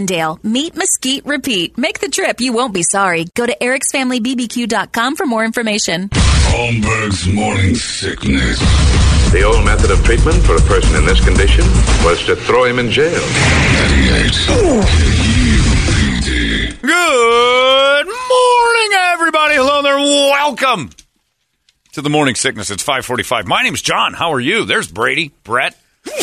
Meet, mesquite, repeat. Make the trip. You won't be sorry. Go to ericsfamilybbq.com for more information. Holmberg's morning sickness. The old method of treatment for a person in this condition was to throw him in jail. 98. Good morning, everybody. Hello there. Welcome to the Morning Sickness. It's 545. My name's John. How are you? There's Brady, Brett,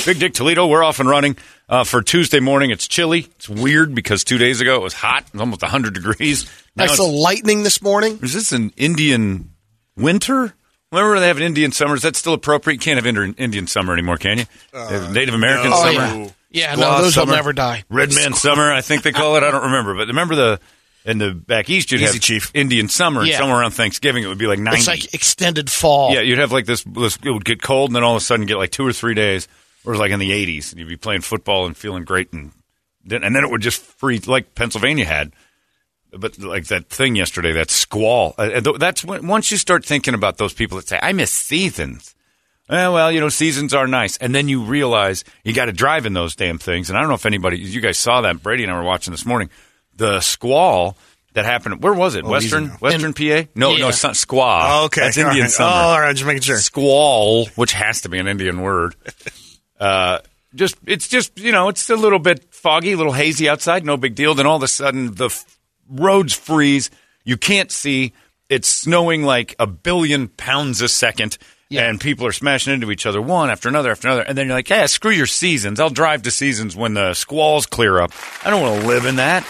Big Dick Toledo. We're off and running uh, for Tuesday morning. It's chilly. It's weird because two days ago it was hot. It was almost 100 degrees. Now I saw lightning this morning. is this an Indian winter? Remember they have an Indian summer. Is that still appropriate? You can't have Inder- Indian summer anymore, can you? Uh, Native American Oh, summer. yeah. Yeah, no, Squaw those will never die. Red man summer, I think they call it. I don't remember, but remember the in the back east you'd Easy, have Chief. Indian summer, and Yeah. somewhere around Thanksgiving it would be like ninety. It's like extended fall. yeah, you'd have like this, this. It would get cold, and then all of a sudden get like two or three days, or like in the eighties, and you'd be playing football and feeling great, and then and then it would just freeze like Pennsylvania had. But like that thing yesterday, that squall. Uh, uh, that's when once you start thinking about those people that say, "I miss seasons." Eh, well, you know, seasons are nice, and then you realize you got to drive in those damn things. And I don't know if anybody, you guys saw that. Brady and I were watching this morning. The squall that happened. Where was it? Western, easy now. Western PA? No, no, it's not squaw. Oh, okay. that's All Indian right. summer. Oh, all right. Just making sure. Squall, which has to be an Indian word. Uh, just it's just you know it's a little bit foggy, a little hazy outside, no big deal. Then all of a sudden the f- roads freeze, you can't see. It's snowing like a billion pounds a second, and people are smashing into each other one after another after another. And then you're like, yeah, screw your seasons. I'll drive to seasons when the squalls clear up. I don't want to live in that.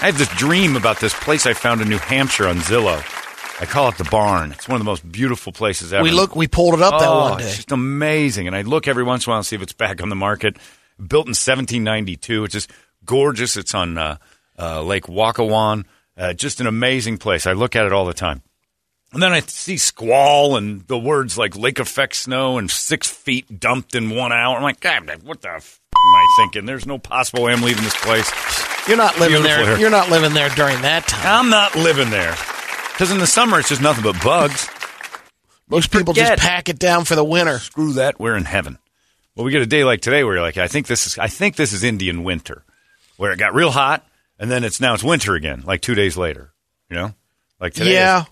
I have this dream about this place I found in New Hampshire on Zillow. I call it the barn. It's one of the most beautiful places ever. We look. We pulled it up that one day. It's just amazing. And I look every once in a while and see if it's back on the market. Built in 1792. It's just gorgeous. It's on uh, uh, Lake Wakawan. Uh, just an amazing place. I look at it all the time. And then I see squall and the words like lake effect snow and six feet dumped in one hour. I'm like, God, what the f- am I thinking? There's no possible way I'm leaving this place. You're not living Beautiful there. here. You're not living there during that time. I'm not living there. Because in the summer, it's just nothing but bugs. Most people forget. just pack it down for the winter. screw that, we're in heaven. Well, we get a day like today where you're like, I think this is, I think this is Indian winter, where it got real hot and then it's now it's winter again, like two days later. You know, like today. yeah. is-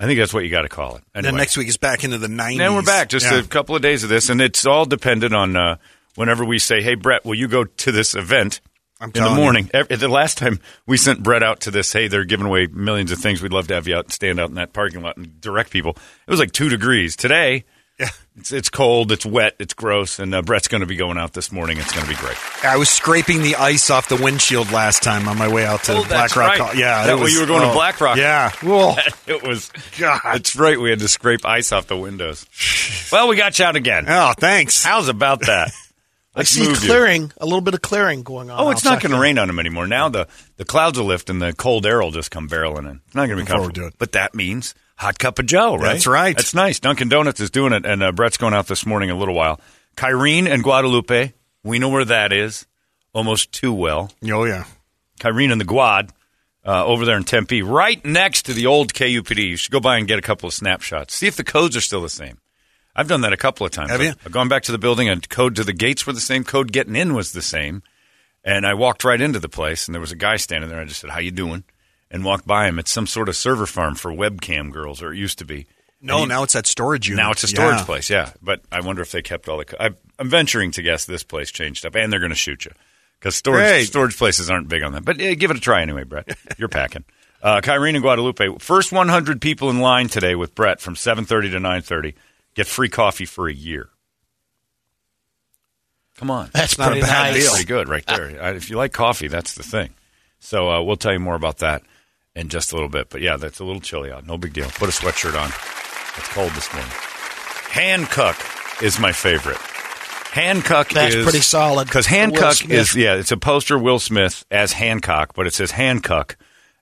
I think that's what you got to call it. Anyway. Then next week is back into the 90s. Then we're back. Just Yeah. a couple of days of this, and it's all dependent on uh, whenever we say, "Hey, Brett, will you go to this event?" I'm in the morning. Ev- The last time we sent Brett out to this, hey, they're giving away millions of things. We'd love to have you out stand out in that parking lot and direct people. It was like two degrees. Today, Yeah. it's, it's cold, it's wet, it's gross, and uh, Brett's going to be going out this morning. It's going to be great. I was scraping the ice off the windshield last time on my way out to Oh, Black Rock. right. Yeah, That it way was- you were going to oh, Black Rock. Yeah. it was. God. That's right. We had to scrape ice off the windows. Well, we got you out again. Oh, thanks. How's about that? I see move you. clearing. A little bit of clearing going on. Oh, it's not going to rain on them anymore. Now the, the clouds will lift and the cold air will just come barreling in. It's not going to be comfortable. it. But that means hot cup of Joe, right? That's right. That's nice. Dunkin' Donuts is doing it, and uh, Brett's going out this morning in a little while. Kyrene and Guadalupe, we know where that is almost too well. Oh, yeah. Kyrene and the Guad uh, over there in Tempe, right next to the old KUPD. You should go by and get a couple of snapshots. See if the codes are still the same. I've done that a couple of times. Have you? I've gone back to the building and code to the gates were the same. Code getting in was the same. And I walked right into the place, and there was a guy standing there. I just said, "How you doing?" And walked by him. It's some sort of server farm for webcam girls, or it used to be. No, now it's that storage unit. Now it's a storage Yeah. place, yeah. But I wonder if they kept all the. co- I, I'm venturing to guess this place changed up, and they're going to shoot you because storage Great. storage places aren't big on that. But uh, give it a try anyway, Brett. You're packing. Uh, Kyrene and Guadalupe, first 100 people in line today with Brett from 7:30 to 9:30 get free coffee for a year. Come on, That's not a pretty bad nice. deal. pretty good right there. Uh, if you like coffee, that's the thing. So uh, we'll tell you more about that in just a little bit. But yeah, that's a little chilly out. No big deal. Put a sweatshirt on. It's cold this morning. Hancock is my favorite. Hancock is. That's is pretty solid. because The Will Hancock is yeah, it's a poster Will Smith as Hancock, but it says Hancock,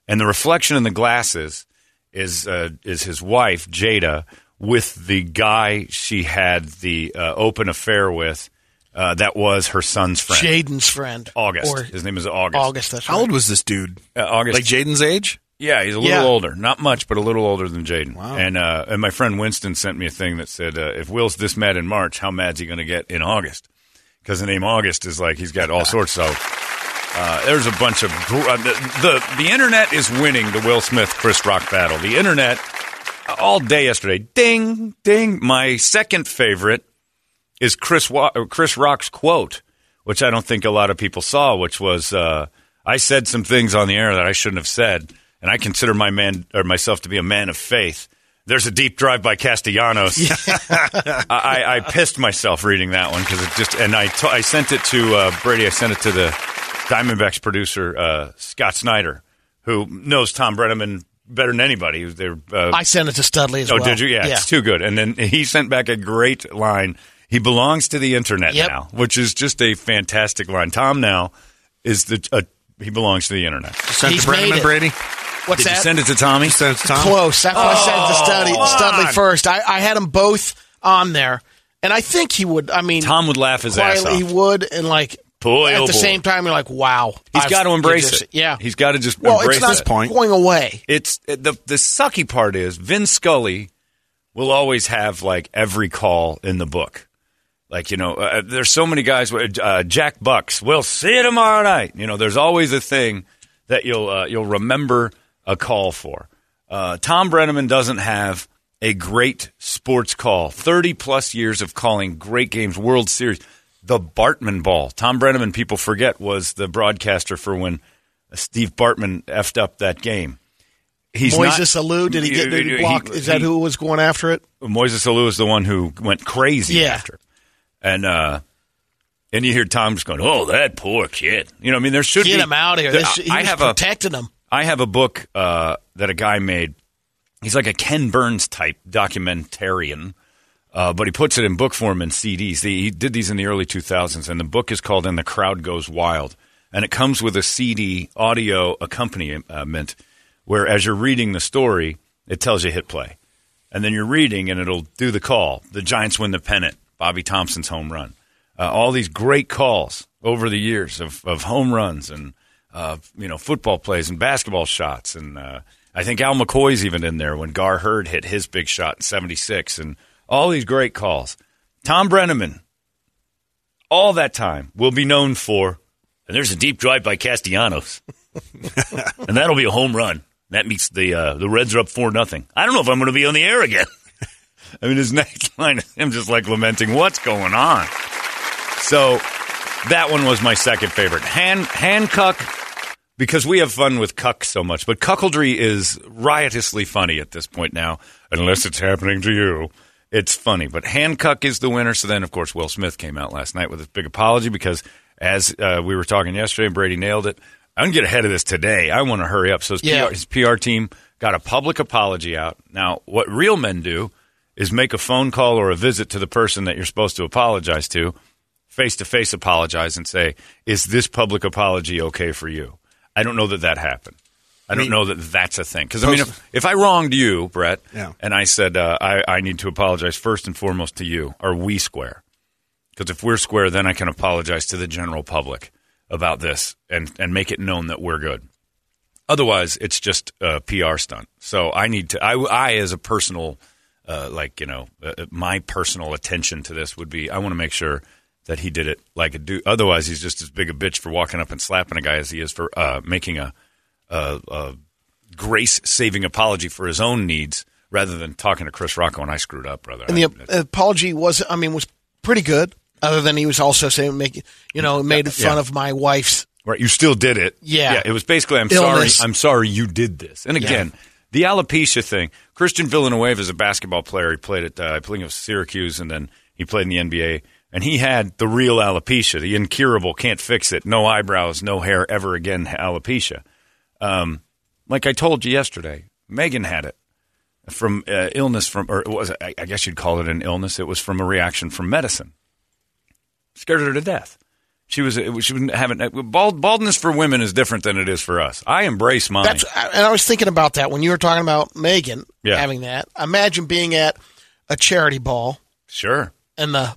and the reflection in the glasses is uh, is his wife Jada with the guy she had the uh, open affair with. Uh, that was her son's friend, Jaden's friend. August. Or His name is August. August, that's How old was this dude? Uh, August. Like Jaden's age? Yeah, he's a little Yeah. older. Not much, but a little older than Jaden. Wow. And uh, and my friend Winston sent me a thing that said, uh, if Will's this mad in March, how mad's he going to get in August? Because the name August is like he's got all sorts of. Uh, there's a bunch of gr- uh, the, the the internet is winning the Will Smith Chris Rock battle. The internet all day yesterday. Ding ding. My second favorite is Chris Wa- Chris Rock's quote, which I don't think a lot of people saw, which was uh, I said some things on the air that I shouldn't have said, and I consider my man or myself to be a man of faith. There's a deep drive by Castellanos. I, I pissed myself reading that one because it just and I t- I sent it to uh, Brady. I sent it to the Diamondbacks producer uh, Scott Snyder, who knows Tom Brennaman better than anybody. They're uh, I sent it to Studley as well. Oh, well. did you? Yeah, it's too good. And then he sent back a great line. He belongs to the internet Yep. now, which is just a fantastic line. Tom now is the uh, he belongs to the internet. Sent He's to Brennan made and. Brady? What's Did that? you send it to Tommy? Sent it to Tom? Close. That's why I sent it to Studley, Studley first. I, I had them both on there, and I think he would. I mean, Tom would laugh his ass off. he would, and like Boy, at oh the boy. same time, you're like, wow. He's I've- got to embrace just- it. Yeah. he's got to just well, embrace it's not it. point. going away. It's the the sucky part is Vin Scully will always have like every call in the book. Like you know, uh, there's so many guys. Uh, Jack Bucks, we'll see you tomorrow night. You know, there's always a thing that you'll uh, you'll remember a call for. Uh, Tom Brennaman doesn't have a great sports call. Thirty plus years of calling great games, World Series. The Bartman ball. Tom Brennaman, people forget, was the broadcaster for when Steve Bartman effed up that game. He's Moises not, Alou, did he get did he block? Is that he- who was going after it? Moises Alou is the one who went crazy Yeah. after. And uh and you hear Tom just going, "Oh, that poor kid." You know, I mean, there should Get be him out of here. There- This, he I have a protecting him. I have a book uh, that a guy made. He's like a Ken Burns type documentarian, uh, but he puts it in book form in CDs. He, did these in the early 2000s, and the book is called "And the Crowd Goes Wild," and it comes with a CD audio accompaniment, where as you're reading the story, it tells you hit play, and then you're reading, and it'll do the call. The Giants win the pennant. Bobby Thomson's home run. Uh, all these great calls over the years of, of home runs and uh, you know football plays and basketball shots and uh, I think Al McCoy's even in there when Gar Heard hit his big shot in '76 and all these great calls. Tom Brennaman, all that time will be known for. And there's a deep drive by Castellanos, and that'll be a home run. That means the uh, the Reds are up four nothing. I don't know if I'm going to be on the air again. I mean, his next line is him just like lamenting what's going on. So that one was my second favorite. Han- Hancock, because we have fun with cuck so much, but cuckoldry is riotously funny at this point now, unless it's happening to you. It's funny, but Hancock is the winner. So then, of course, Will Smith came out last night with a big apology because, as uh, we were talking yesterday, and Brady nailed it. I'm going to get ahead of this today. I want to hurry up. So his, Yeah. PR, his PR team got a public apology out. Now, what real men do is make a phone call or a visit to the person that you're supposed to apologize to, face to face apologize and say, "Is this public apology okay for you?" I don't know that that happened. I don't know that that's a thing. Because I mean, if, if I wronged you, Brett, Yeah. and I said uh, I, I need to apologize first and foremost to you, are we square? Because if we're square, then I can apologize to the general public about this and and make it known that we're good. Otherwise, it's just a PR stunt. So I need to. I, I as a personal, uh, like you know, uh, my personal attention to this would be. I want to make sure that he did it like a dude. Otherwise, he's just as big a bitch for walking up and slapping a guy as he is for uh, making a, a, a grace saving apology for his own needs rather than talking to Chris Rocco and I screwed up, brother. And the I- apology was, I mean, was pretty good. Other than he was also saying, making, you know, made fun Yeah. of my wife's. Right, you still did it. Yeah. yeah. It was basically, I'm Illness. sorry, I'm sorry you did this. And again, the alopecia thing. Christian Villanueva is a basketball player. He played at, uh, I believe it was Syracuse, and then he played in the NBA. And he had the real alopecia, the incurable, can't fix it, no eyebrows, no hair ever again alopecia. Um, like I told you yesterday, Megan had it from uh, illness from, or it was I I guess you'd call it an illness. It was from a reaction from medicine. Scared her to death. She was, it was she was having bald, baldness for women is different than it is for us. I embrace mine. That's, and I was thinking about that when you were talking about Megan Yeah. having that. Imagine being at a charity ball sure. and the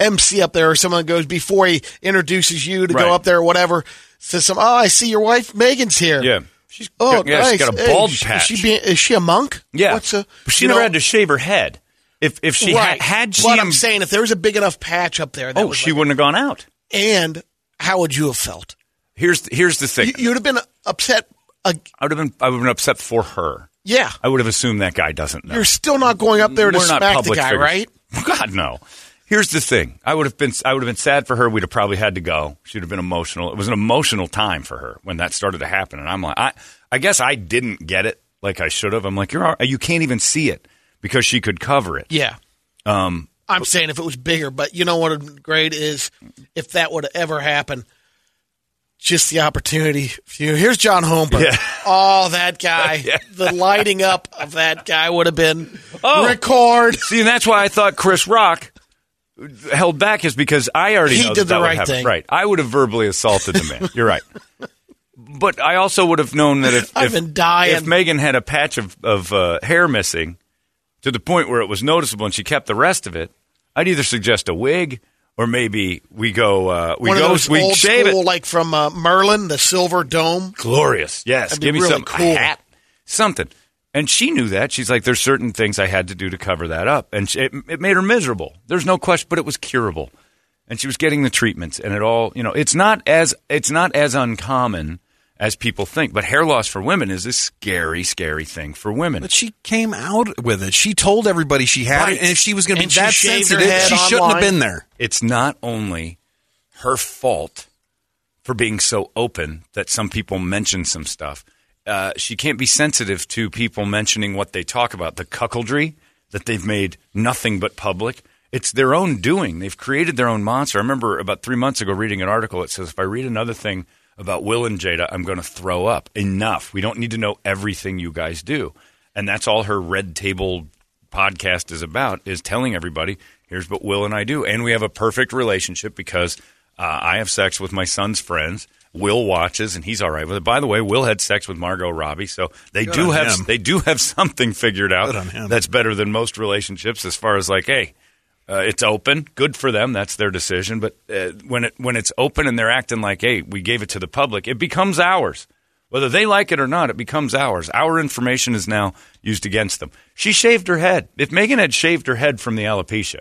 MC up there or someone goes before he introduces you to Right. go up there or whatever says some oh I see your wife Megan's here Yeah. She's oh yeah, nice. she's got a Hey, bald is patch. she being, is she a monk yeah. what's a But she never know- had to shave her head. If if she right had, had she but I'm saying if there was a big enough patch up there that oh she like- wouldn't have gone out. and how would you have felt Here's here's the thing. you, you'd have been upset uh, I would have been I would have been upset for her. yeah I would have assumed that guy doesn't know. you're still not going up there to We're smack the guy figures. right God no. Here's the thing. I would have been I would have been sad for her. We'd have probably had to go. She'd have been emotional. It was an emotional time for her when that started to happen. And I'm like, I I guess I didn't get it like I should have. I'm like, you're all, you can't even see it because she could cover it. yeah Um, I'm saying if it was bigger, but you know what would great is if that would have ever happened, just the opportunity. Here's John Holmberg. Yeah. Oh, that guy. Yeah. The lighting up of that guy would have been Oh. record. See, and that's why I thought Chris Rock held back is because I already He know did that, that the would right thing. Right, I would have verbally assaulted the man. You're right. But I also would have known that if I've if, if Megan had a patch of, of uh, hair missing to the point where it was noticeable and she kept the rest of it, I'd either suggest a wig or maybe we go uh, we One go we shave school, it. like from uh, Merlin, the silver dome. Glorious. Yes. Give me really some cool. hat, something. And she knew that. She's like, there's certain things I had to do to cover that up. And she, it, it made her miserable. There's no question, but it was curable. And she was getting the treatments and it all, you know, it's not as, it's not as uncommon as people think. But hair loss for women is a scary, scary thing for women. But she came out with it. She told everybody she had Right. it, and if she was going to be that sensitive, she shouldn't have been there. it's not only her fault for being so open that some people mention some stuff. Uh, she can't be sensitive to people mentioning what they talk about, the cuckoldry that they've made nothing but public. It's their own doing. They've created their own monster. I remember about three months ago reading an article that says if I read another thing about Will and Jada, I'm going to throw up. Enough. We don't need to know everything you guys do. And that's all her red table podcast is about is telling everybody here's what Will and I do, and we have a perfect relationship because uh, I have sex with my son's friends. Will watches, and he's all right with it. By the way, Will had sex with Margot Robbie, so they Good do have him. they do have something figured out on him. that's better than most relationships as far as like, hey, uh, it's open, good for them. That's their decision. But uh, when it when it's open and they're acting like, hey, we gave it to the public, it becomes ours. Whether they like it or not, it becomes ours. Our information is now used against them. She shaved her head. If Megan had shaved her head from the alopecia,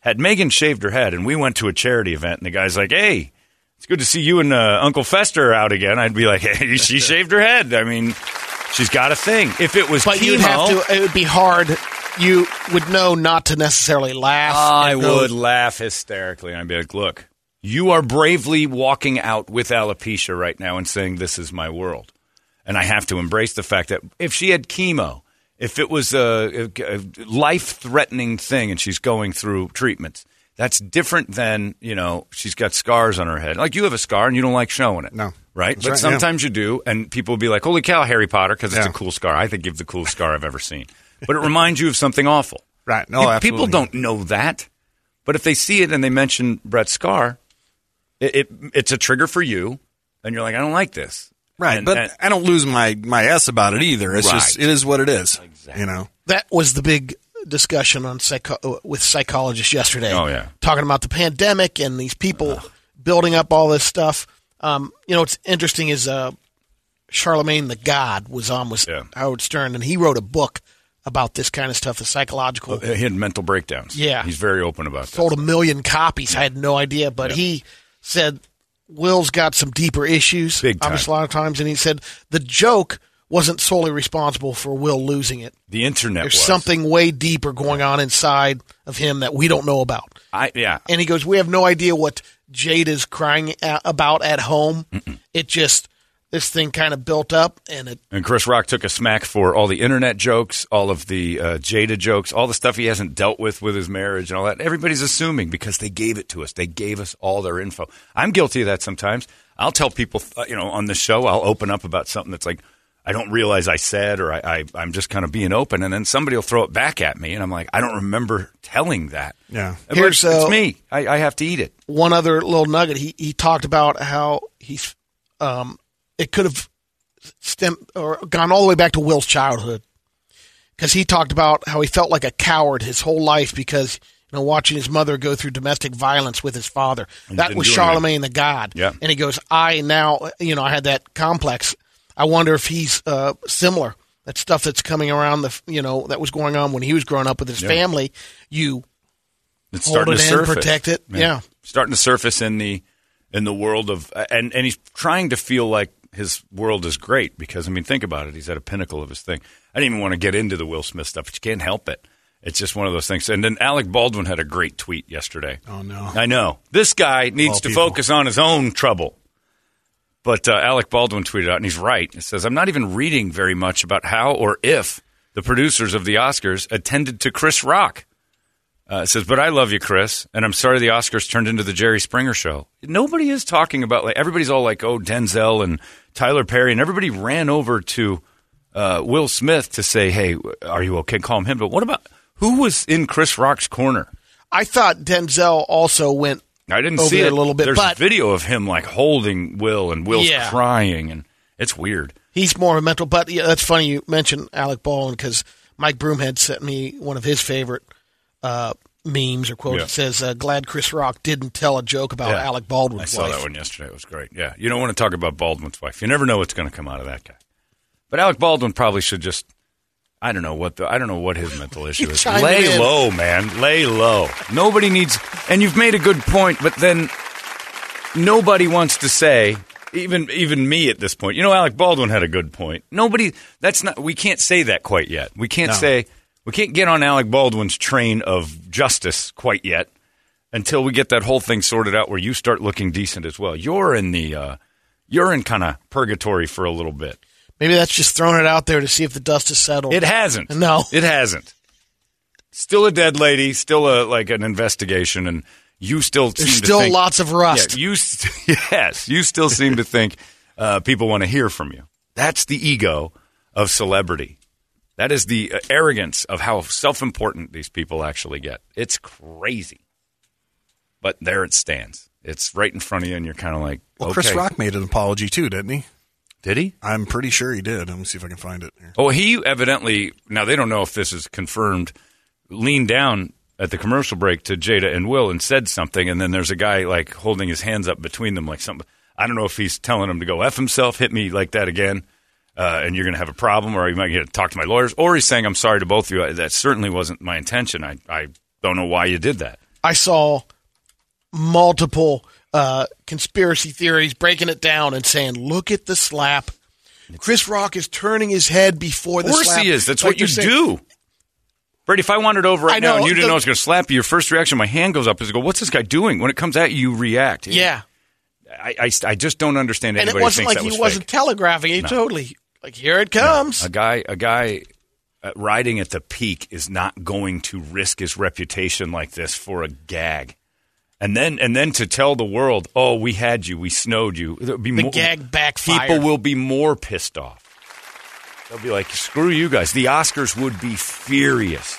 had Megan shaved her head and we went to a charity event and the guy's like, hey, it's good to see you and uh, Uncle Fester out again, I'd be like, hey, she shaved her head. I mean, she's got a thing. If it was But chemo, you'd have to. It would be hard. You would know not to necessarily laugh. I and go- would laugh hysterically. I'd be like, look, you are bravely walking out with alopecia right now and saying, this is my world. And I have to embrace the fact that if she had chemo, if it was a, life threatening thing and she's going through treatments, that's different than, you know, she's got scars on her head. Like you have a scar and you don't like showing it. No. Right? That's but right, yeah. sometimes you do. And people will be like, holy cow, Harry Potter, because it's Yeah. a cool scar. I think you have the coolest scar I've ever seen. But it reminds you of something awful. Right. No, Pe- absolutely. People don't know that. But if they see it and they mention Brett Scar, it, it it's a trigger for you, and you're like, I don't like this. Right, And- but and- I don't lose my my s about it either. It's just it is what it is. You know. that was the big discussion on psycho- with psychologists yesterday. Oh, yeah. talking about the pandemic and these people building up all this stuff. Um, you know, what's interesting is uh, Charlemagne the God was on with Yeah. Howard Stern, and he wrote a book about this kind of stuff, the psychological. Uh, He had mental breakdowns. Yeah. he's very open about that. sold a million copies. I had no idea, but he said Will's got some deeper issues, Big time. obviously a lot of times, and he said the joke wasn't solely responsible for Will losing it. The internet. There's was. something way deeper going on inside of him that we don't know about. I yeah. And he goes, "We have no idea what Jade is crying a- about at home. It just this thing kind of built up, and it And Chris Rock took a smack for all the internet jokes, all of the uh, Jada jokes, all the stuff he hasn't dealt with with his marriage and all that. Everybody's assuming because they gave it to us. They gave us all their info. I'm guilty of that sometimes. I'll tell people, uh, you know, on the show, I'll open up about something that's like, I don't realize I said, or I, I, I'm just kind of being open. And then somebody will throw it back at me. And I'm like, I don't remember telling that. Yeah. But Here's, it's uh, me. I, I have to eat it. one other little nugget. He he talked about how he's um it could have stemmed or gone all the way back to Will's childhood because he talked about how he felt like a coward his whole life because you know watching his mother go through domestic violence with his father. And that was do Charlemagne the God. Yeah. and he goes, I now you know I had that complex. I wonder if he's uh, similar. That stuff that's coming around the you know that was going on when he was growing up with his Yeah. family. You It's Hold starting it to in, surface. protect it. Yeah. starting to surface in the in the world of and and he's trying to feel like his world is great because I mean think about it. He's at a pinnacle of his thing. I didn't even want to get into the Will Smith stuff, but you can't help it. It's just one of those things. And then Alec Baldwin had a great tweet yesterday. Oh, no. I know this guy needs All to people. focus on his own trouble. But uh, Alec Baldwin tweeted out, and he's right. It says, I'm not even reading very much about how or if the producers of the Oscars attended to Chris Rock. Uh, it says, but I love you, Chris, and I'm sorry the Oscars turned into the Jerry Springer show. Nobody is talking about, like, everybody's all like, oh, Denzel and Tyler Perry, and everybody ran over to uh, Will Smith to say, hey, are you okay? Calm him. But what about, who was in Chris Rock's corner? I thought Denzel also went I didn't see it a little bit, There's but- video of him like holding Will, and Will's Yeah. crying, and it's weird. He's more of a mental, but yeah, that's funny you mentioned Alec Baldwin because Mike Broomhead sent me one of his favorite uh, memes or quotes. Yeah. It says, uh, "Glad Chris Rock didn't tell a joke about Yeah. Alec Baldwin's I saw wife." that one yesterday. It was great. Yeah, you don't want to talk about Baldwin's wife. You never know what's going to come out of that guy. But Alec Baldwin probably should just. I don't know what the I don't know what his mental issue is. Lay in. low, man. Lay low. Nobody needs. And you've made a good point, but then nobody wants to say. Even even me at this point, you know, Alec Baldwin had a good point. Nobody. That's not. We can't say that quite yet. We can't No. say. We can't get on Alec Baldwin's train of justice quite yet until we get that whole thing sorted out where you start looking decent as well. You're in the uh, you're in kind of purgatory for a little bit. Maybe that's just throwing it out there to see if the dust has settled. It hasn't. No. it hasn't. Still a dead lady. Still a like an investigation, and you still There's seem to still think- lots of rust. Yeah, you st- yes, you still seem to think uh, people want to hear from you. That's the ego of celebrity. That is the uh, arrogance of how self-important these people actually get. It's crazy, but there it stands. It's right in front of you, and you're kind of like, Well, okay. Chris Rock made an apology too, didn't he? Did he? I'm pretty sure he did. Let me see if I can find it. Here. Oh, he evidently now they don't know if this is confirmed. Leaned down at the commercial break to Jada and Will and said something, and then there's a guy like holding his hands up between them, like something. I don't know if he's telling him to go f himself, hit me like that again, uh, and you're going to have a problem, or you might get to talk to my lawyers, or he's saying I'm sorry to both of you. That certainly wasn't my intention. I I don't know why you did that. I saw multiple uh, conspiracy theories breaking it down and saying, "Look at the slap." Chris Rock is turning his head before Of the course slap. he is. That's Like what you saying- do. Brady, if I wandered over right now and you didn't the- know I was going to slap you, your first reaction, my hand goes up, is to go, "What's this guy doing?" When it comes at you, you react. Yeah, I, I, I just don't understand and it wasn't like he was wasn't fake. telegraphing. He totally like here it comes. A guy, a guy uh, riding at the peak is not going to risk his reputation like this for a gag. And then, and then to tell the world, "Oh, we had you, we snowed you." There'll be The more- gag backfired. People will be more pissed off. They'll be like, "Screw you guys." The Oscars would be furious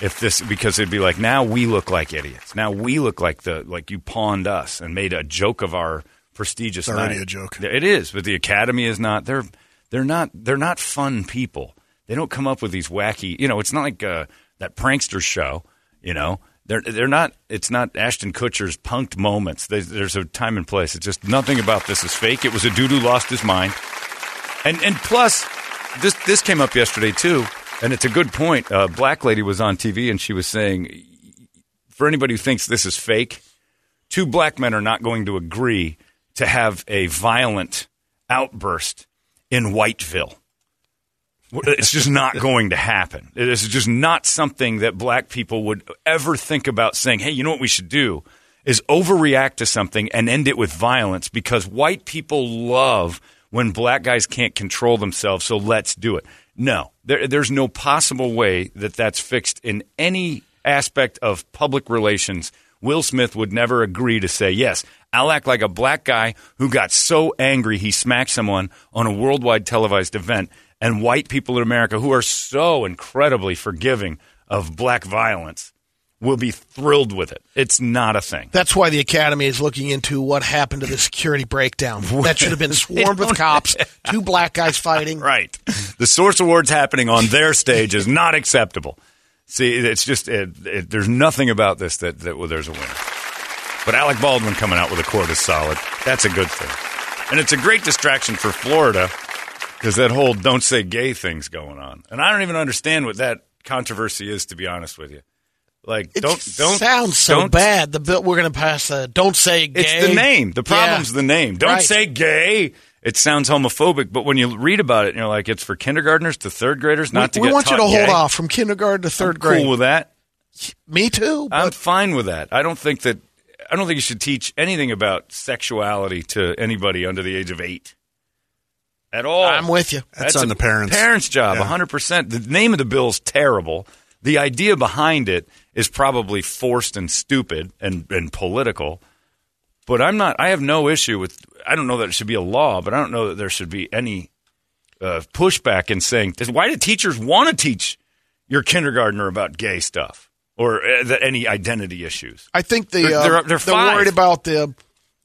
if this because it'd be like, "Now we look like idiots. Now we look like the like you pawned us and made a joke of our prestigious." It's already night." a joke. It is, but the Academy is not. They're they're not they're not fun people. They don't come up with these wacky. You know, it's not like uh, that prankster show. You know, they're they're not. It's not Ashton Kutcher's punked moments. There's, there's a time and place. It's just nothing about this is fake. It was a dude who lost his mind. And and plus, this this came up yesterday too. And it's a good point. A black lady was on TV and she was saying, for anybody who thinks this is fake, two black men are not going to agree to have a violent outburst in Whiteville. It's just not going to happen. It is just not something that black people would ever think about saying, hey, you know what we should do? Is overreact to something and end it with violence because white people love when black guys can't control themselves, so let's do it. No, there, there's no possible way that that's fixed in any aspect of public relations. Will Smith would never agree to say, yes, I'll act like a black guy who got so angry he smacked someone on a worldwide televised event and white people in America who are so incredibly forgiving of black violence will be thrilled with it. It's not a thing. That's why the Academy is looking into what happened to the security breakdown. That should have been swarmed with cops, two black guys fighting. Right. The Source Awards happening on their stage is not acceptable. See, it's just it, it, there's nothing about this that, that well, there's a winner. But Alec Baldwin coming out with a court is solid. That's a good thing, and it's a great distraction for Florida because that whole "don't say gay" thing's going on, and I don't even understand what that controversy is. To be honest with you, like It don't don't sound so don't- bad. The bill we're going to pass. the don't say gay. It's the name. The problem's Yeah. the name. Don't Right. say gay. It sounds homophobic, but when you read about it, you're like, it's for kindergartners to third graders, not to we want you to hold gay. off from kindergarten to 3rd I'm grade. Cool with that. Me too. I'm fine with that. I don't think that. I don't think you should teach anything about sexuality to anybody under the age of eight. At all. I'm with you. That's on a the parents. Parents' job, Yeah. 100%. The name of the bill is terrible. The idea behind it is probably forced and stupid and, and political. But I'm not, I have no issue with, I don't know that it should be a law, but I don't know that there should be any uh, pushback in saying, why do teachers want to teach your kindergartner about gay stuff or uh, that any identity issues? I think the They're- uh, they're- they're, they're worried about the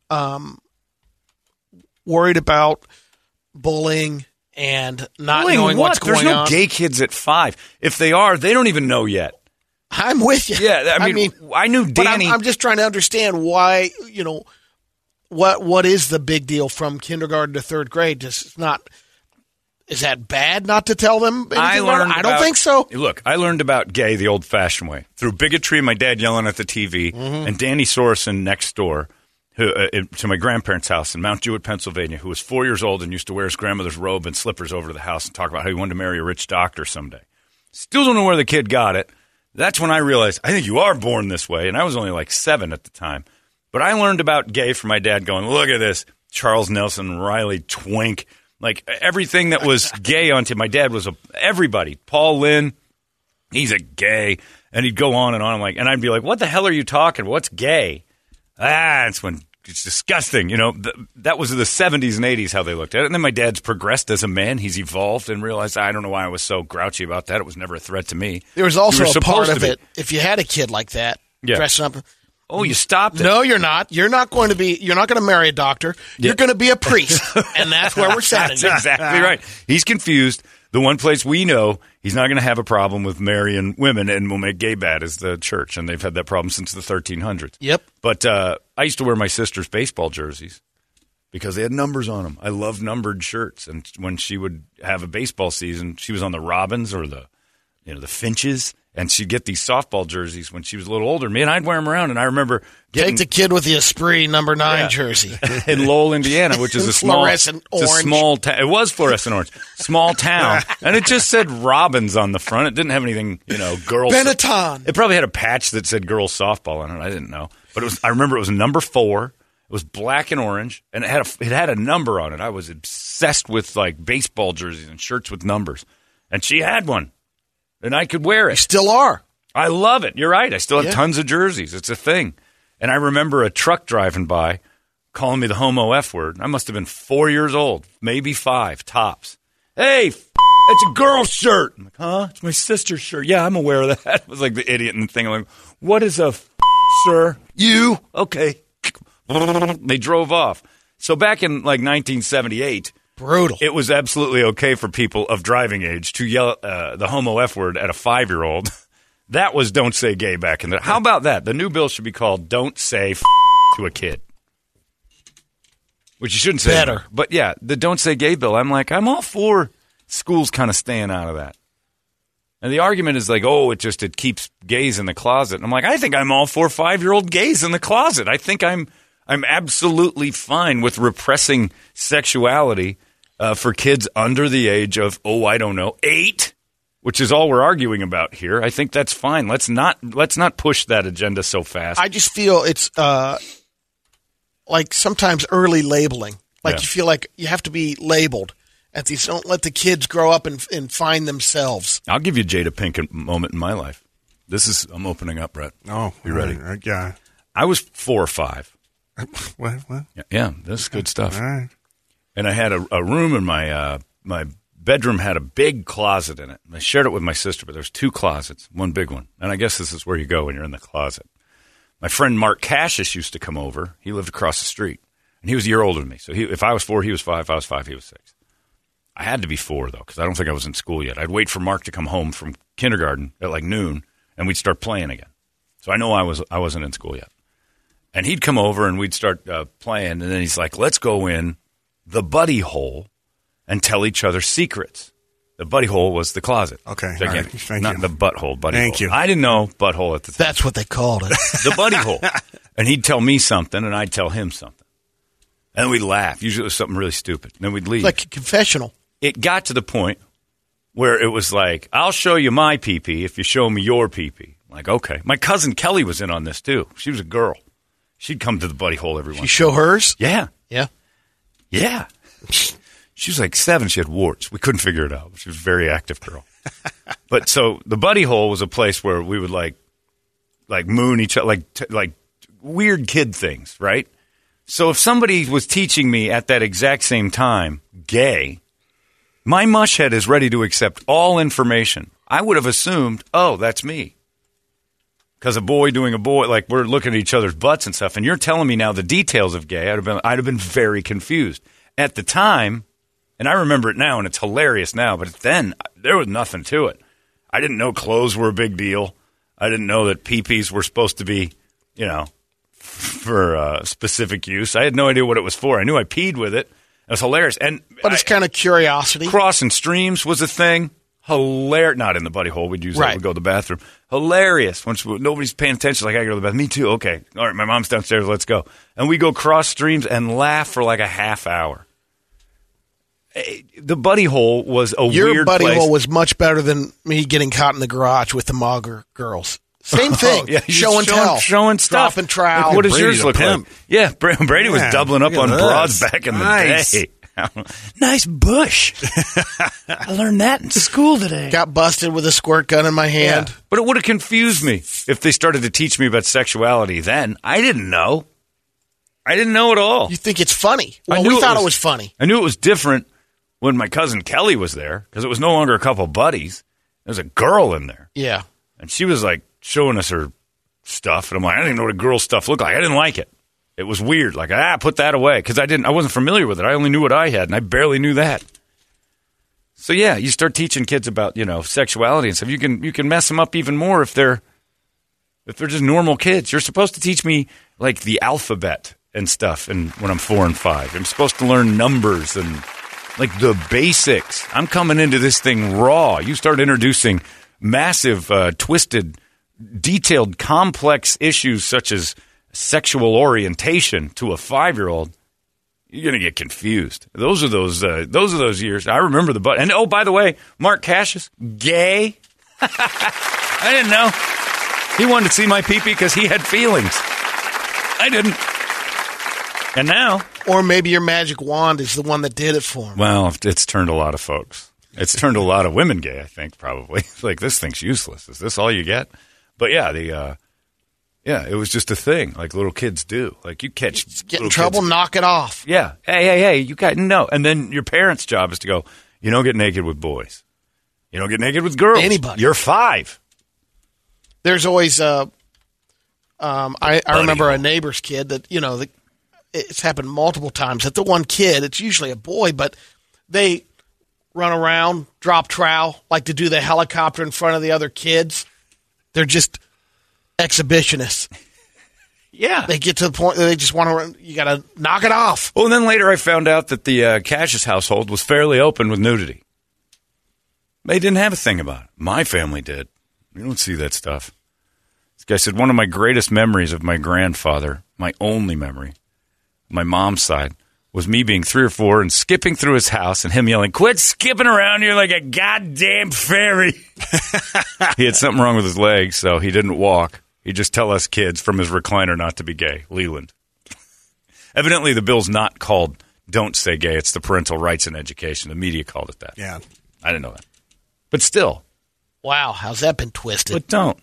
um, worried about bullying and not Bullying knowing what? what's going on. There's no on. gay kids at five. If they are, they don't even know yet. I'm with you. Yeah, I mean, I knew but I'm, Danny- I'm just trying to understand why you know what what is the big deal from kindergarten to third grade? Just not. Is that bad not to tell them? anything I about it? learned. I don't about- think so. Look, I learned about gay the old-fashioned way through bigotry my dad yelling at the TV, Mm-hmm. and Danny Sorensen next door. Who, uh, to my grandparents' house in Mount Jewett, Pennsylvania, who was four years old and used to wear his grandmother's robe and slippers over to the house and talk about how he wanted to marry a rich doctor someday. Still don't know where the kid got it. That's when I realized I think you are born this way, and I was only like seven at the time. But I learned about gay from my dad going, look at this. Charles Nelson, Reilly Twink, like everything that was gay on to my dad was a everybody. Paul Lynde, he's a gay. And he'd go on and on. I'm like, and I'd be like, what the hell are you talking? What's gay? Ah, it's when it's disgusting. You know, th- that was the 70s and 80s how they looked at it. And then my dad's progressed as a man. He's evolved and realized, I don't know why I was so grouchy about that. It was never a threat to me. There was also a part of it. If you had a kid like that Yeah. dressing up, Oh, you stopped it. no, you're not. You're not going to be. You're not going to marry a doctor. You're going to be a priest, and that's where we're sending That's exactly right. He's confused. The one place we know he's not going to have a problem with marrying women and will make gay bad is the church, and they've had that problem since the 1300s. Yep. But uh, I used to wear my sister's baseball jerseys because they had numbers on them. I love numbered shirts, and when she would have a baseball season, she was on the Robins or the you know the Finches, and she'd get these softball jerseys when she was a little older than me, and I'd wear them around. And I remember getting Take the kid with the Esprit number nine Yeah. jersey. in Lowell, Indiana, which is a small, Fluorescent it's a small town. It was fluorescent orange, small town, and it just said Robbins on the front. It didn't have anything, you know, girls. Benetton. It probably had a patch that said girls softball on it. I didn't know, but it was. I remember it was number four. It was black and orange, and it had a it had a number on it. I was obsessed with like baseball jerseys and shirts with numbers, and she had one, and I could wear it. Still are. I love it. You're right. I still have Yeah. tons of jerseys. It's a thing. And I remember a truck driving by calling me the homo F word. I must have been four years old, maybe five, tops. Hey, f- it's a girl's shirt. I'm like, huh? It's my sister's shirt. Yeah, I'm aware of that. I was like the idiot in the thing. I'm like, what is a f- sir? You? Okay. They drove off. So back in like 1978, Brutal. it was absolutely okay for people of driving age to yell uh, the homo f word at a five year old. That was don't say gay back in the. How about that? The new bill should be called "Don't say f- to a kid," which you shouldn't say. Better. anymore. But yeah, the "Don't say gay" bill. I'm like, I'm all for schools kind of staying out of that. And the argument is like, oh, it just it keeps gays in the closet. And I'm like, I think I'm all for five year old gays in the closet. I think I'm I'm absolutely fine with repressing sexuality uh, for kids under the age of oh, I don't know, eight, which is all we're arguing about here. I think that's fine. Let's not let's not push that agenda so fast. I just feel it's uh, like sometimes early labeling. Like Yeah. you feel like you have to be labeled. At these, don't let the kids grow up and, and find themselves. I'll give you Jada Pinkett moment in my life. This is I'm opening up, Brett. Oh, You ready? all right, yeah. I was four or five. What? What? Yeah, yeah this is good stuff. All right. And I had a, a room in my uh, my bedroom had a big closet in it. I shared it with my sister, but there's two closets, one big one, and I guess this is where you go when you're in the closet. My friend Mark Cassius used to come over. He lived across the street, and he was a year older than me. So he, if I was four, he was five. If I was five, he was six. I had to be four though, because I don't think I was in school yet. I'd wait for Mark to come home from kindergarten at like noon, and we'd start playing again. So I know I was I wasn't in school yet. And he'd come over and we'd start uh, playing, and then he's like, "Let's go in the buddy hole and tell each other secrets." The buddy hole was the closet. Okay, So again, right. Thank not you. the butthole. Buddy Thank hole. you. I didn't know butthole at the time. That's what they called it. the buddy hole. And he'd tell me something, and I'd tell him something, and we'd laugh. Usually, it was something really stupid. And then we'd leave like a confessional. it got to the point where it was like, I'll show you my pee if you show me your pee Like, okay. My cousin Kelly was in on this too. She was a girl. She'd come to the buddy hole every once. You once. show hers? Yeah, Yeah. Yeah. She was like seven. She had warts. We couldn't figure it out. She was a very active girl. but so the buddy hole was a place where we would like, like moon each other, like t- like weird kid things, right? So if somebody was teaching me at that exact same time gay, my mush head is ready to accept all information. I would have assumed, oh, that's me. Because a boy doing a boy, like we're looking at each other's butts and stuff, and you're telling me now the details of gay. I'd have been, I'd have been very confused at the time, and I remember it now, and it's hilarious now. But then there was nothing to it. I didn't know clothes were a big deal. I didn't know that peepees were supposed to be, you know, for uh, specific use. I had no idea what it was for. I knew I peed with it. It was hilarious, and But it's I- kind of curiosity. crossing streams was a thing. Hilarious. Not in the buddy hole. We'd use that. Right. We'd go to the bathroom. Hilarious. Once nobody's paying attention, like I go to the bathroom. Me too. Okay. All right. My mom's downstairs. Let's go. And we go cross streams and laugh for like a half hour. Eh, The buddy hole was a weird. Your weird buddy place. hole was much better than me getting caught in the garage with the Mauger girls. Same thing. Oh, yeah, show and showing, tell. showing stuff. Drop and trowel. Like, what does Brady yours the look pimp. like? Yeah, Brady was Yeah, doubling up on at broads back in the Nice. day. nice bush. I learned that in school today. Got busted with a squirt gun in my hand. But it would have confused me if they started to teach me about sexuality then. I didn't know. I didn't know at all. You think it's funny? I Well, knew we it thought was- it was funny. I knew it was different when my cousin Kelly was there because it was no longer a couple buddies. There was a girl in there. Yeah. And she was like showing us her stuff. And I'm like, I didn't even know what a girl's stuff looked like. I didn't like it. It was weird. Like, ah, put that away. Because I didn't, I wasn't familiar with it. I only knew what I had, and I barely knew that. So yeah, you start teaching kids about, you know, sexuality and stuff. You can you can mess them up even more if they're if they're just normal kids. You're supposed to teach me like the alphabet and stuff and when I'm four and five. I'm supposed to learn numbers and like the basics. I'm coming into this thing raw. You start introducing massive, uh, twisted, detailed, complex issues such as sexual orientation to a five year old. You're gonna get confused. Those are those. Uh, those are those years. I remember the but. And oh, by the way, Mark Cassius, gay. I didn't know. He wanted to see my pee pee because he had feelings. I didn't. And now, Or maybe your magic wand is the one that did it for him. well, it's turned a lot of folks. It's turned a lot of women gay. I think probably like this thing's useless. Is this all you get? But yeah, the uh, yeah, it was just a thing like little kids do. Like you catch Get in trouble, kids- knock it off. Yeah. Hey, hey, hey, you got no. And then your parents' job is to go, you don't get naked with boys. You don't get naked with girls. Anybody. You're five. There's always uh um I, I remember a neighbor's kid that, you know, the, it's happened multiple times that the one kid, it's usually a boy, but they run around, drop trowel, like to do the helicopter in front of the other kids. They're just exhibitionists. Yeah. They get to the point that they just want to. You got to knock it off. Well, and then later I found out that the uh, Cassius household was fairly open with nudity. They didn't have a thing about it. My family did. You don't see that stuff. This guy said one of my greatest memories of my grandfather, my only memory, my mom's side, was me being three or four and skipping through his house and him yelling, "Quit skipping around here like a goddamn fairy." he had something wrong with his legs, so he didn't walk. He'd just tell us kids from his recliner not to be gay. Leland. Evidently, the bill's not called "Don't Say Gay." It's the Parental Rights in Education. The media called it that. Yeah. I didn't know that, but still, Wow, how's that been twisted? but don't.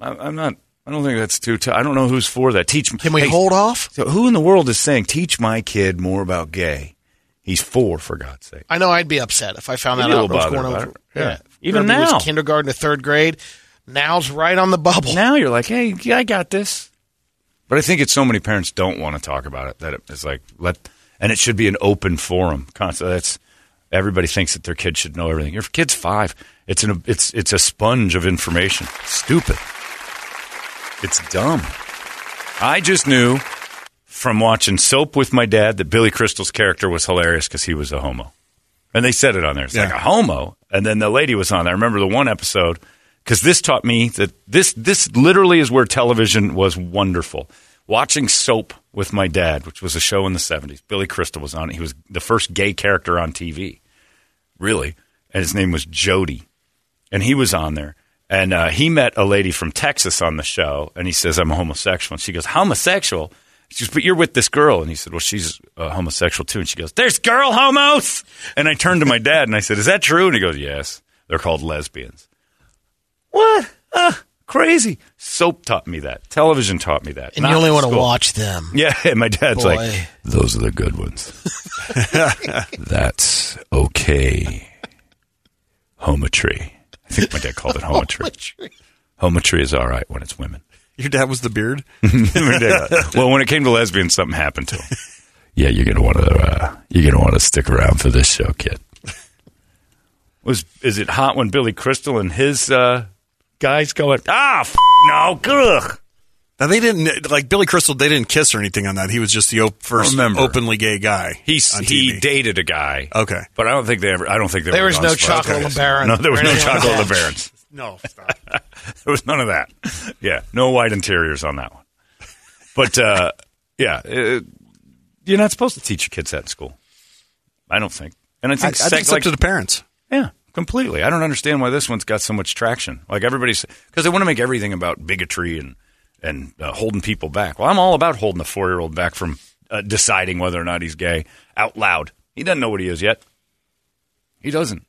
I, I'm not. I don't think that's too. T- I don't know who's for that. Teach. Can we Hey, hold off? So who in the world is saying teach my kid more about gay? He's four, for God's sake. I know I'd be upset if I found You'd that be a out. little what going about on. it. Yeah. Even Whenever now. kindergarten to third grade. Now's right on the bubble. Now you're like, hey, I got this. But I think it's so many parents don't want to talk about it that it's like let, and it should be an open forum. Constantly, that's everybody thinks that their kid should know everything. Your kid's five. It's an it's it's a sponge of information. Stupid. It's dumb. I just knew from watching Soap with my dad that Billy Crystal's character was hilarious because he was a homo. And they said it on there. It's like Yeah. a homo. And then the lady was on there. I remember the one episode because this taught me that this this literally is where television was wonderful. Watching Soap with my dad, which was a show in the 70s. Billy Crystal was on it. He was the first gay character on TV, really. And his name was Jody. And he was on there. And uh, he met a lady from Texas on the show. And he says, I'm a homosexual. And she goes, Homosexual? She goes, but you're with this girl. And he said, well, she's uh, homosexual too. And she goes, there's girl homos. And I turned to my dad and I said, is that true? And he goes, yes. They're called lesbians. What? Uh, crazy. Soap taught me that. Television taught me that. and Not you only want to school. watch them. Yeah, and my dad's Boy. like, those are the good ones. That's okay. Hometry. I think my dad called it hometry. Hometry is all right when it's women. Your dad was the beard? My dad- well, when it came to lesbians, something happened to him. Yeah, you're gonna want to. Uh, you're gonna want to stick around for this show, kid. Was is it hot when Billy Crystal and his uh, guys going? Ah, f- no, ugh. Now they didn't like Billy Crystal. They didn't kiss or anything on that. He was just the op- first Remember. openly gay guy. He's on he TV. dated a guy. Okay. but I don't think they ever. I don't think they There were was no as chocolate that. LeBaron No, there was or no anything like chocolate that. LeBarons. No, There was none of that. Yeah, no white interiors on that one. But uh, yeah, uh, you're not supposed to teach your kids that in school. I don't think. And I I, I think, think sex, it's up like, to the parents. yeah, completely. I don't understand why this one's got so much traction. Like everybody's because they want to make everything about bigotry and and uh, holding people back. Well, I'm all about holding a four year old back from uh, deciding whether or not he's gay out loud. He doesn't know what he is yet. He doesn't.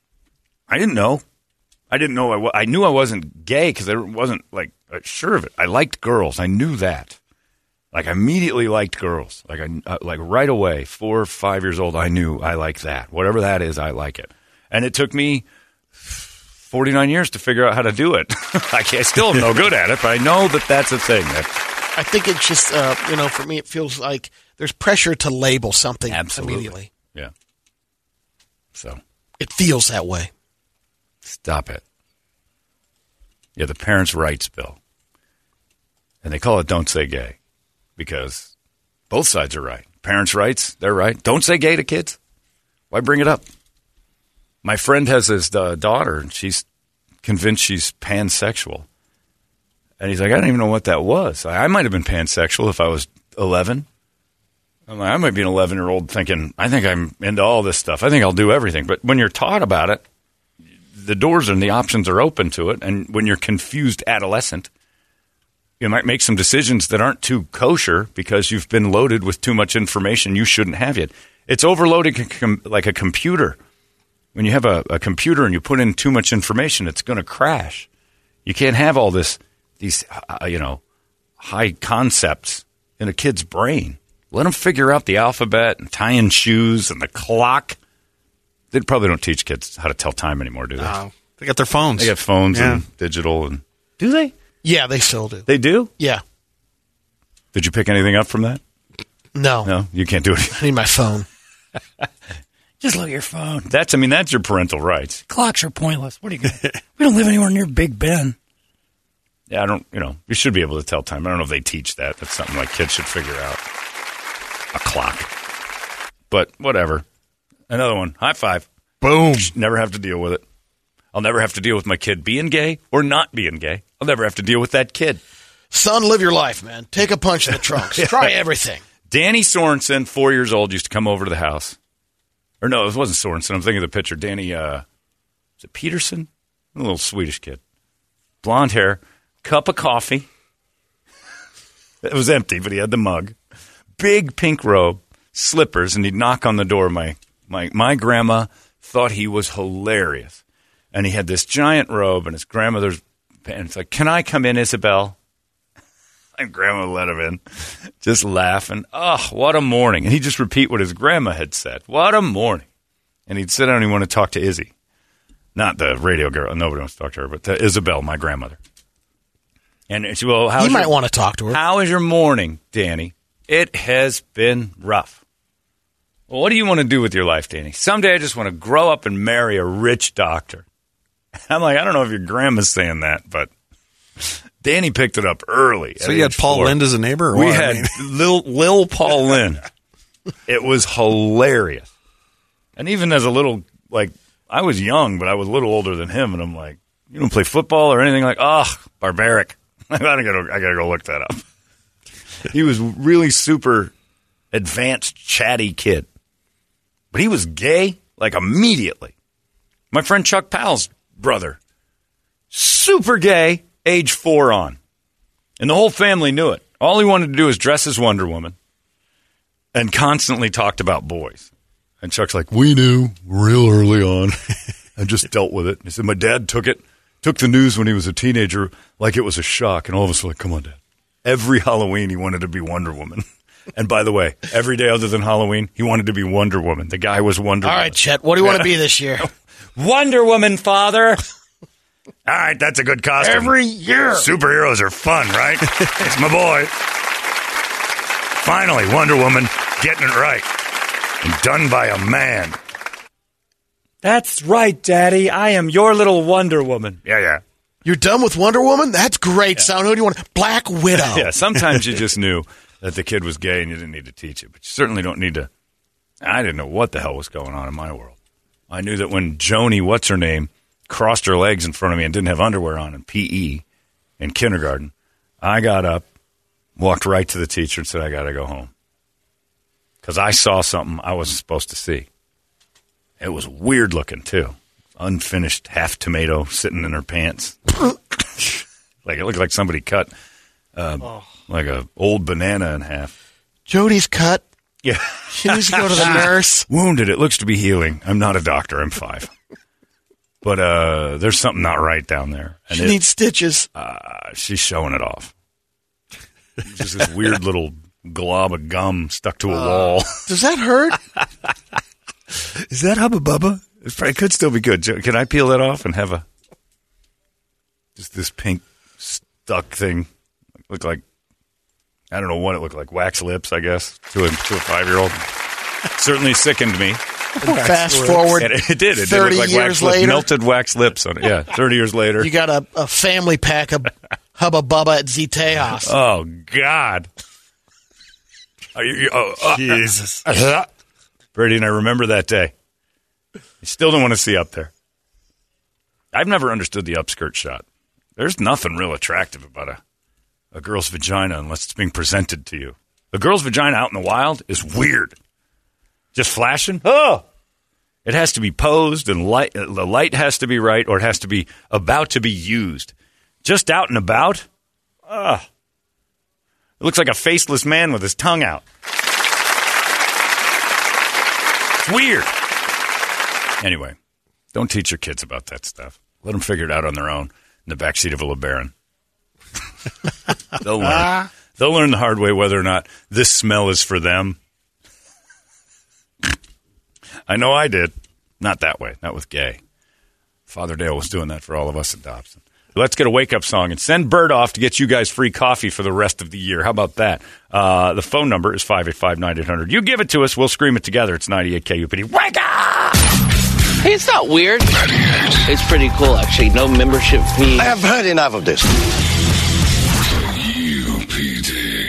I didn't know. I didn't know. I, knew I wasn't gay because I wasn't like uh, sure of it. I liked girls. I knew that. Like I immediately liked girls. Like I uh, like right away, four or five years old, I knew I like that. Whatever that is, I like it. And it took me forty nine years to figure out how to do it. I, I still am no good at it, but I know that that's a thing. I think it's just, uh, you know, for me, it feels like there's pressure to label something absolutely, immediately. yeah. So It feels that way. Stop it. Yeah, the parents' rights bill. And they call it Don't Say Gay because both sides are right. Parents' rights, they're right. Don't say gay to kids. Why bring it up? My friend has his uh, daughter, and she's convinced she's pansexual. And he's like, I don't even know what that was. I, I might have been pansexual if I was 11. I'm like, I might be an 11 year old thinking, I think I'm into all this stuff. I think I'll do everything. But when you're taught about it, the doors and the options are open to it. And when you're confused adolescent, you might make some decisions that aren't too kosher because you've been loaded with too much information you shouldn't have yet. It's overloading com- like a computer. When you have a, a computer and you put in too much information, it's going to crash. You can't have all this, these, uh, you know, high concepts in a kid's brain. Let them figure out the alphabet and tying shoes and the clock. They probably don't teach kids how to tell time anymore, do they? They got their phones. They have phones Yeah. and digital and do they? Yeah, they still do. They do. Yeah. Did you pick anything up from that? No. No, you can't do it. I need my phone. Just look at your phone. That's, I mean, that's your parental rights. Clocks are pointless. What are you going to We don't live anywhere near Big Ben. Yeah, I don't, you know, you should be able to tell time. I don't know if they teach that. That's something like kids should figure out. A clock. But whatever. Another one. High five. Boom. Never have to deal with it. I'll never have to deal with my kid being gay or not being gay. I'll never have to deal with that kid. Son, live your life, man. Take a punch in the trunks. Try everything. Danny Sorensen, four years old, used to come over to the house. Or no, it wasn't Sorensen. I'm thinking of the picture. Danny, uh, is it Peterson? A little Swedish kid. Blonde hair, cup of coffee. It was empty, but he had the mug. Big pink robe, slippers, and he'd knock on the door. My, my, my grandma thought he was hilarious. And he had this giant robe, and his grandmother's, and it's like, Can I come in, Isabel? And grandma let him in, just laughing. Oh, what a morning. And he'd just repeat what his grandma had said. What a morning. And he'd sit down and he'd want to talk to Izzy. Not the radio girl. Uh, nobody wants to talk to her, but to Isabel, my grandmother. And she, well, how's You might your- want to talk to her. How is your morning, Danny? It has been rough. Well, what do you want to do with your life, Danny? Someday I just want to grow up and marry a rich doctor. I'm like, I don't know if your grandma's saying that, but Danny picked it up early. So you had Paul four. Lynde as a neighbor? Or We what? I had mean- Lil, Lil Paul Lynde. It was hilarious. And even as a little, like, I was young, but I was a little older than him, and I'm like, you don't play football or anything like, oh, barbaric. I gotta go. I gotta go look that up. he was really super advanced, chatty kid, but he was gay like immediately. My friend Chuck Powell's brother, super gay, age four on. And the whole family knew it. All he wanted to do was dress as Wonder Woman and constantly talked about boys. And Chuck's like, We knew real early on and just dealt with it. He said, My dad took it, took the news when he was a teenager like it was a shock. And all of us were like, Come on, Dad. Every Halloween, he wanted to be Wonder Woman. And by the way, every day other than Halloween, he wanted to be Wonder Woman. The guy was Wonder All Woman. right, Chet, what do you want to be this year? Wonder Woman, father. All right, that's a good costume. Every year. Superheroes are fun, right? it's my boy. Finally, Wonder Woman getting it right. And done by a man. That's right, Daddy. I am your little Wonder Woman. Yeah, yeah. You're done with Wonder Woman? That's great. Sound who do you want? Black Widow. Yeah, sometimes you just knew that the kid was gay and you didn't need to teach it. But you certainly don't need to. I didn't know what the hell was going on in my world. I knew that when Joni, what's her name, crossed her legs in front of me and didn't have underwear on in PE in kindergarten, I got up, walked right to the teacher and said, I got to go home. Because I saw something I wasn't supposed to see. It was weird looking, too. Unfinished half tomato sitting in her pants. like it looked like somebody cut uh, like a old banana in half. Jody's cut. Yeah. She needs to go to the nurse. Wounded. It looks to be healing. I'm not a doctor. I'm five. But uh, there's something not right down there. And She it- needs stitches. uh, she's showing it off. Just this weird little glob of gum stuck to a wall. Does that hurt? Is that Hubba Bubba? It could still be good. Can I peel that off and have a just this pink stuck thing? Look like I don't know what it looked like. Wax lips, I guess, to a to a five year old. Certainly sickened me. Fast forward. It, it did. It did 30 look like years later. melted wax lips on it. Yeah, thirty years later. You got a, a family pack of Hubba Bubba at Z Tejas. Oh God! Are you, oh, uh, Jesus. Brady and I remember that day. You still don't want to see up there. I've never understood the upskirt shot. There's nothing real attractive about a, a girl's vagina unless it's being presented to you. A girl's vagina out in the wild is weird. Just flashing? Oh! It has to be posed and light, the light has to be right or it has to be about to be used. Just out and about? Ah. It looks like a faceless man with his tongue out. It's weird. Anyway, don't teach your kids about that stuff. Let them figure it out on their own in the backseat of a LeBaron. They'll learn. They'll learn the hard way whether or not this smell is for them. I know I did. Not that way. Not with gay. Father Dale was doing that for all of us at Dobson. Let's get a wake up song and send Bird off to get you guys free coffee for the rest of the year. How about that? Uh, the phone number is 585 9800. You give it to us, we'll scream it together. It's 98 KUPD. Wake up! Hey, it's not weird. It's pretty cool, actually. No membership fee. I have heard enough of this.